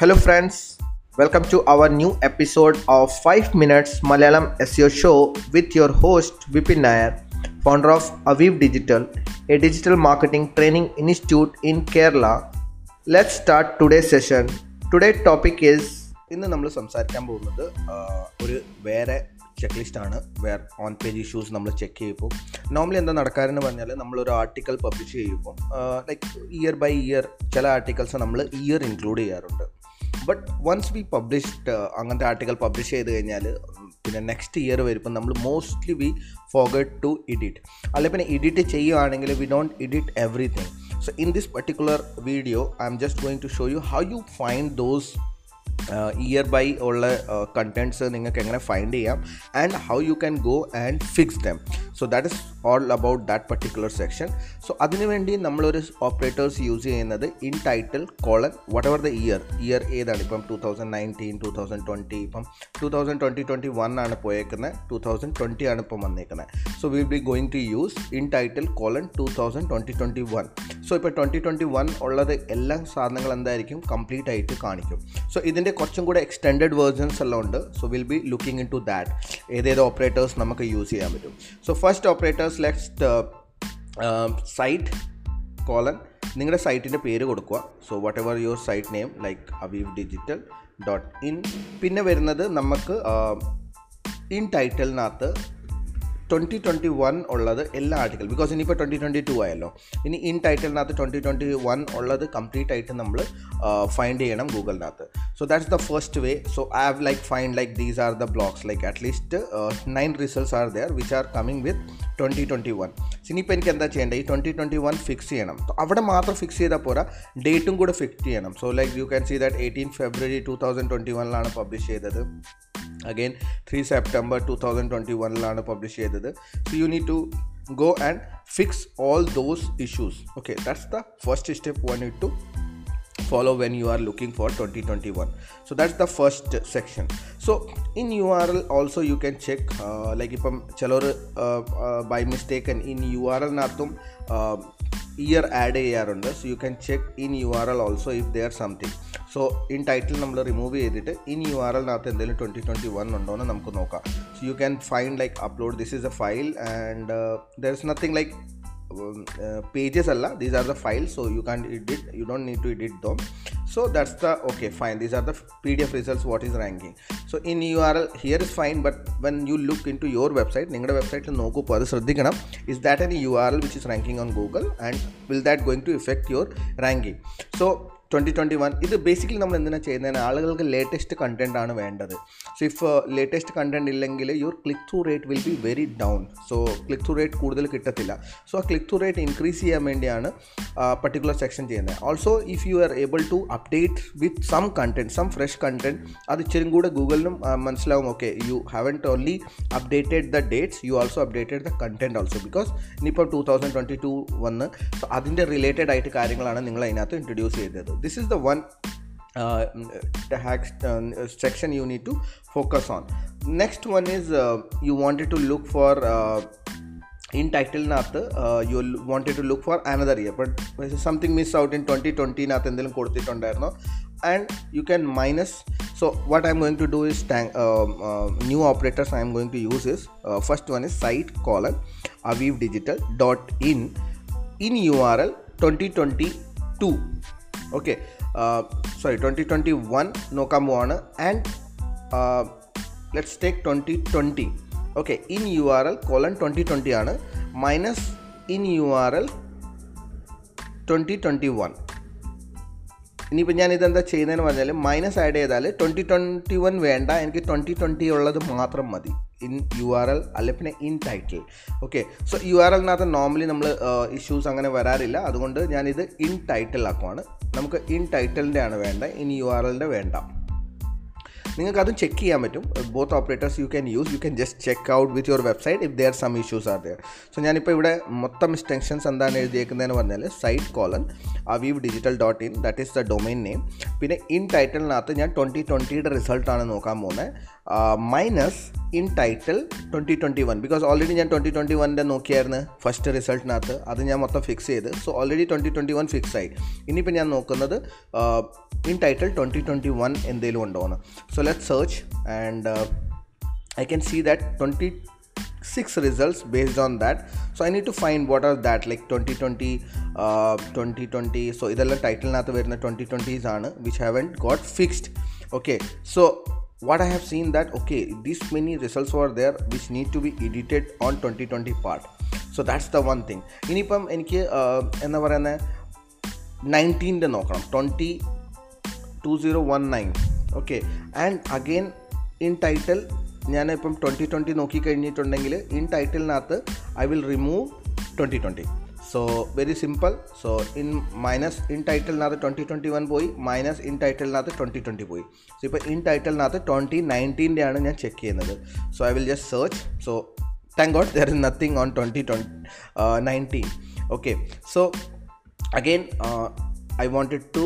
Hello, friends. Welcome to our new episode of 5 Minutes Malayalam SEO Show with your host Vipin Nair, founder of Aviv Digital, a digital marketing training institute in Kerala. Let's start today's session. Today's topic is ഇന്ന് നമ്മൾ സംസാരിക്കാൻ പോകുന്നത് ഒരു വേറെ check list ആണ് where on page issues നമ്മൾ check ചെയ്യുമ്പോൾ normally എന്താ നടക്കാരെന്ന് പറഞ്ഞാൽ നമ്മളൊരു ആർട്ടിക്കൽ പബ്ലിഷ് ചെയ്യുമ്പോൾ ലൈക്ക് ഇയർ ബൈ ഇയർ ചില ആർട്ടിക്കൽസ് നമ്മൾ ഇയർ ഇൻക്ലൂഡ് ചെയ്യാറുണ്ട് ബട്ട് വൺസ് വി പബ്ലിഷ്ഡ് അങ്ങനത്തെ ആർട്ടിക്കൽ പബ്ലിഷ് ചെയ്ത് കഴിഞ്ഞാൽ പിന്നെ നെക്സ്റ്റ് ഇയർ വരുമ്പോൾ നമ്മൾ mostly we forgot to edit അല്ലെങ്കിൽ പിന്നെ എഡിറ്റ് ചെയ്യുകയാണെങ്കിൽ we don't edit everything so in this particular video I'm just going to show you how you find those year by ഉള്ള contents നിങ്ങൾക്ക് എങ്ങനെ ഫൈൻഡ് ചെയ്യാം and how you can go and fix them so that is all about that particular section so അതിനുവേണ്ടി നമ്മളൊരു operators use ചെയ്യുന്നത് in title colon whatever the year year ഏതാണ്? ഇപ്പം two thousand nineteen two thousand twenty ഇപ്പം two thousand twenty twenty one ആണ് പോയേക്കുന്നത് two thousand twenty ആണ് ഇപ്പം വന്നേക്കുന്നത് so will be going to use in title colon two thousand twenty twenty one so ഇപ്പോൾ twenty twenty one ഉള്ളത് എല്ലാ സാധനങ്ങൾ എന്തായിരിക്കും? കംപ്ലീറ്റ് ആയിട്ട് കാണിക്കും. സോ ഇതിന്റെ കുറച്ചും കൂടെ എക്സ്റ്റെൻഡഡ് വേർഷൻസ് എല്ലാം ഉണ്ട്. So will be looking in to that ഏതേത് ഓപ്പറേറ്റേഴ്സ് നമുക്ക് യൂസ് ചെയ്യാൻ പറ്റും. So first operators next site colon നിങ്ങളുടെ സൈറ്റിന്റെ പേര് കൊടുക്കുക. So what ever your site name like Aviv digital dot in പിന്നെ വരുന്നത് നമുക്ക് ഇൻ ടൈറ്റലിനകത്ത് ട്വന്റി ട്വന്റി വൺ ഉള്ളത് എല്ലാ ആർട്ടിക്കൽ ബിക്കോസ് ഇനിയിപ്പോൾ ട്വന്റി ട്വന്റി ടു ആയല്ലോ. ഇനി ഇൻ ടൈറ്റിലിനകത്ത് ട്വന്റി ട്വന്റി വൺ ഉള്ളത് കംപ്ലീറ്റ് ആയിട്ട് നമ്മൾ ഫൈൻഡ് ചെയ്യണം ഗൂഗിളിനകത്ത് so that's the first way so I have like find like these are the blogs like at least nine results are there which are coming with twenty twenty one ഇനിയിപ്പോൾ എനിക്ക് എന്താ ചെയ്യേണ്ടത്? ഈ ട്വന്റി ട്വന്റി വൺ ഫിക്സ് ചെയ്യണം അവിടെ മാത്രം fix ചെയ്താൽ പോരാ. ഡേറ്റും കൂടെ ഫിക്സ് ചെയ്യണം. So like you can see that eighteen February two thousand twenty വണ്ണിലാണ് publish ചെയ്തത്. again three September two thousand twenty വണ്ണിലാണ് publish ചെയ്തത് so you need to go and fix all those issues okay that's the first step one need to follow when you are looking for 2021 so that's the first section so in url also you can check uh, like ഇപ്പം ചിലർ by mistaken in U R എല്ലിനകത്തും year add ചെയ്യാറുണ്ട് so you can check in U R L also if there something so in title നമ്മൾ remove ചെയ്തിട്ട് in U R എല്ലിനകത്ത് എന്തെങ്കിലും twenty twenty one ഉണ്ടോ എന്ന് നമുക്ക് നോക്കാം so you can find like upload this is A file and there is nothing like pages alla these are the files. So you can't edit. You don't need to edit them. So that's the okay fine. These are the pdf results. What is ranking? So in url here is fine but when you look into your website നിങ്ങളുടെ വെബ്സൈറ്റിൽ നോക്കുമ്പോൾ അത് ശ്രദ്ധിക്കണം. Is that N U R L which is ranking on Google and will that going to effect your ranking so twenty twenty one ഇത് basically നമ്മൾ എന്തിനാണ് ചെയ്യുന്നതിന് ആളുകൾക്ക് ലേറ്റസ്റ്റ് കണ്ടന്റ് ആണ് വേണ്ടത്. സോ ഇഫ് ലേറ്റസ്റ്റ് കണ്ടന്റ് ഇല്ലെങ്കിൽ your click through rate will be very down so click through rate കൂടുതൽ കിട്ടത്തില്ല. സോ ആ ക്ലിക്ക് ത്രൂ റേറ്റ് ഇൻക്രീസ് ചെയ്യാൻ വേണ്ടിയാണ് പർട്ടിക്കുലർ സെക്ഷൻ ചെയ്യുന്നത്. Also if you are able to update with some content some fresh content അത് ഇച്ചിരി കൂടെ ഗൂഗിളിനും മനസ്സിലാവും. Okay you haven only updated the dates you also updated the content also because ഇനിയിപ്പോൾ two thousand twenty two വന്ന് so അതിന്റെ related ആയിട്ട് കാര്യങ്ങളാണ് നിങ്ങൾ അതിനകത്ത് ഇൻട്രൊഡ്യൂസ് ചെയ്തത്. this is the one uh, the hacks uh, section you need to focus on next one is uh, you wanted to look for uh, in ടൈറ്റിലിനകത്ത് you wanted to look for another year but something miss out in 2020 എന്തെങ്കിലും കൊടുത്തിട്ടുണ്ടായിരുന്നോ and you can minus so what i'm going to do is thank, um, uh, new operators i'm going to use is uh, first one is site colon aviv digital dot in in url 2022 okay sorry twenty twenty one നോക്കാൻ പോവാണ് and let's take twenty twenty okay in U R L colon twenty twenty ആണ് minus in U R L twenty twenty one ഇനിയിപ്പോൾ ഞാൻ ഇതെന്താ ചെയ്യുന്നതെന്ന് പറഞ്ഞാൽ minus add ചെയ്താൽ twenty twenty one വേണ്ട. എനിക്ക് ട്വന്റി ട്വന്റി ഉള്ളത് മാത്രം മതി. ഇൻ യു ആർ എൽ അല്ലെ പിന്നെ in title okay so U R എല്ലിനകത്ത് നോർമലി നമ്മൾ ഇഷ്യൂസ് അങ്ങനെ വരാറില്ല. അതുകൊണ്ട് ഞാനിത് ഇൻ ടൈറ്റിൽ ആക്കുവാണ്. നമുക്ക് ഇൻ ടൈറ്റിലിന്റെ ആണ് വേണ്ട ഇൻ യു ആർ എല്ലിന്റെ വേണ്ട. നിങ്ങൾക്ക് അതും ചെക്ക് ചെയ്യാൻ പറ്റും. Both operators you can use you can just check out with your website if there some issues are there so ഞാനിപ്പോൾ ഇവിടെ മൊത്തം എക്സ്റ്റെൻഷൻസ് എന്താണ് എഴുതിയേക്കുന്നതെന്ന് പറഞ്ഞാൽ site colon Aveev digital dot in that is the domain name പിന്നെ in ടൈറ്റിലിനകത്ത് ഞാൻ twenty ട്വന്റിയുടെ റിസൾട്ടാണ് നോക്കാൻ പോകുന്നത് minus in title twenty twenty one because already ഞാൻ ട്വന്റി ട്വന്റി വണ്ണിന്റെ നോക്കിയായിരുന്നു ഫസ്റ്റ് റിസൾട്ടിനകത്ത് അത് ഞാൻ മൊത്തം ഫിക്സ് ചെയ്ത്. So already twenty twenty one fix ആയി. ഇനിയിപ്പോൾ ഞാൻ നോക്കുന്നത് in title twenty twenty one എന്തെങ്കിലും ഉണ്ടോ എന്ന് so let search and I can see that twenty six results based on that so i need to find what are that like 2020 uh, 2020 so ഇതെല്ലാം ടൈറ്റിലിനകത്ത് വരുന്ന twenty twenties ആണ് which haven't got fixed okay so what I have seen that okay these many results were there which need to be edited on 2020 part so that's the one thing ഇനിയിപ്പം എനിക്ക് എന്താ പറയുന്നത് നയൻറ്റീൻ്റെ നോക്കണം twenty two zero one nine okay and again in title ഞാൻ ഇപ്പം twenty twenty നോക്കി കഴിഞ്ഞിട്ടുണ്ടെങ്കിൽ ഇൻ ടൈറ്റിലിനകത്ത് I will remove twenty twenty so very simple so in minus in ടൈറ്റിലിനകത്ത് twenty twenty one പോയി മൈനസ് ഇൻ ടൈറ്റിലിനകത്ത് ട്വന്റി ട്വന്റി പോയി. So ഇപ്പോൾ in ടൈറ്റിലിനകത്ത് twenty നയന്റീന്റെ ആണ് ഞാൻ ചെക്ക് ചെയ്യുന്നത്. So I will just search so thank God there is nothing on twenty twenty nineteen okay so again I wanted to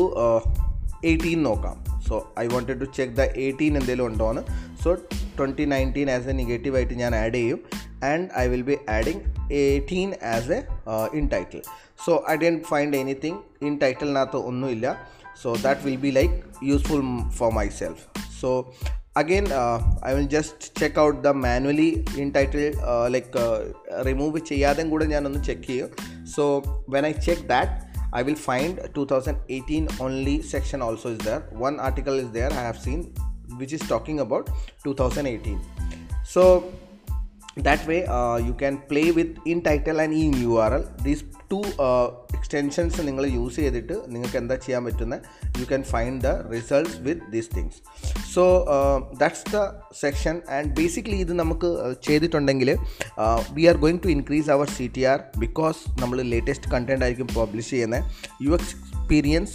eighteen നോക്കാം. So I wanted to check the eighteen എന്തെങ്കിലും ഉണ്ടോ എന്ന് so twenty nineteen as a negative ആയിട്ട് ഞാൻ add ചെയ്യും. And I will be adding eighteen as a in title so I Den find anything in ടൈറ്റിലിനകത്ത് ഒന്നുമില്ല. So that will be like useful for myself so again uh, i will just check out the manually in title uh, like uh, remove ചെയ്യാതെ കൂടെ ഞാനൊന്ന് check ചെയ്യും. So when I check that I will find 2018 only section also is there. One article is there I have seen which is talking about 2018. So that way uh, you can play with in title and in URL. These two uh, extensions നിങ്ങൾ use ചെയ്തിട്ട് നിങ്ങൾക്ക് എന്താ ചെയ്യാൻ പറ്റുന്നത് you can find the results with these things so that's the section and basically ഇത് നമുക്ക് ചെയ്തിട്ടുണ്ടെങ്കിൽ we are going to increase our C T R because നമ്മൾ ലേറ്റസ്റ്റ് കണ്ടന്റ് ആയിരിക്കും പബ്ലിഷ് ചെയ്യുന്നത് യു എക്സ് എക്സ്പീരിയൻസ്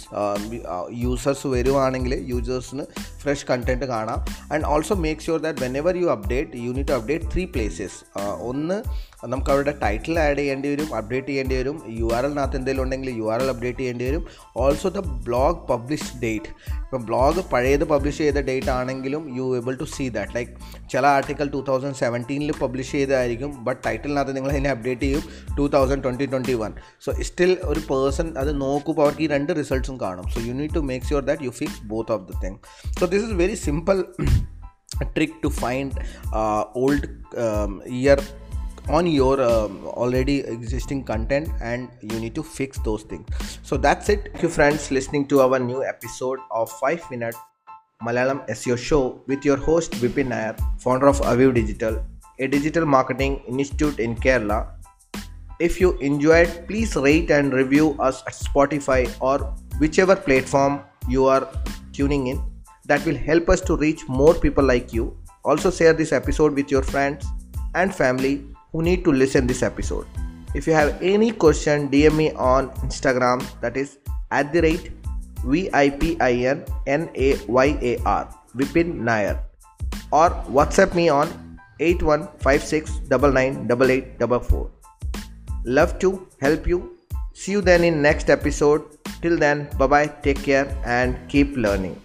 യൂസേഴ്സ് വരുവാണെങ്കിൽ യൂസേഴ്സിന് fresh content കാണാം. And also make sure that whenever you update you need update three places ഒന്ന് നമുക്ക് അവരുടെ title add ചെയ്യേണ്ടി വരും അപ്ഡേറ്റ് ചെയ്യേണ്ടി വരും യു ആർ എന്തെങ്കിലും ഉണ്ടെങ്കിൽ യു ആർ എൽ അപ്ഡേറ്റ് ചെയ്യേണ്ടി വരും. Also the blog publish date ഇപ്പം ബ്ലോഗ് പഴയത് പബ്ലിഷ് ചെയ്ത ഡേറ്റ് ആണെങ്കിലും you able to see that like ചില ആർട്ടിക്കൽ ടു തൗസൻഡ് സെവന്റീനിൽ പബ്ലിഷ് ചെയ്തതായിരിക്കും ബട്ട് ടൈറ്റിലിനകത്ത് നിങ്ങൾ അതിനെ അപ്ഡേറ്റ് ചെയ്യും two thousand twenty twenty one so still ഒരു പേഴ്സൺ അത് നോക്കുമ്പോൾ അവർക്ക് ഈ രണ്ട് റിസൾട്ട്സും കാണും. So you need to make sure that you fix both of the thing so this is very simple trick to find old year on your um, already existing content and you need to fix those things. So that's it Thank you friends listening to our new episode of 5 minute malayalam seo show with your host vipin nair founder of aviv digital a digital marketing institute in kerala. If you enjoyed please rate and review us at spotify or whichever platform you are tuning in. That will help us to reach more people like you. Also share this episode with your friends and family who need to listen this episode. If you have any question dm me on instagram that is at the rate v-i-p-i-n-n-a-y-a-r vipin nair. Or whatsapp me on 8156998844 love to help you. See you then in next episode. Till then bye bye take care and keep learning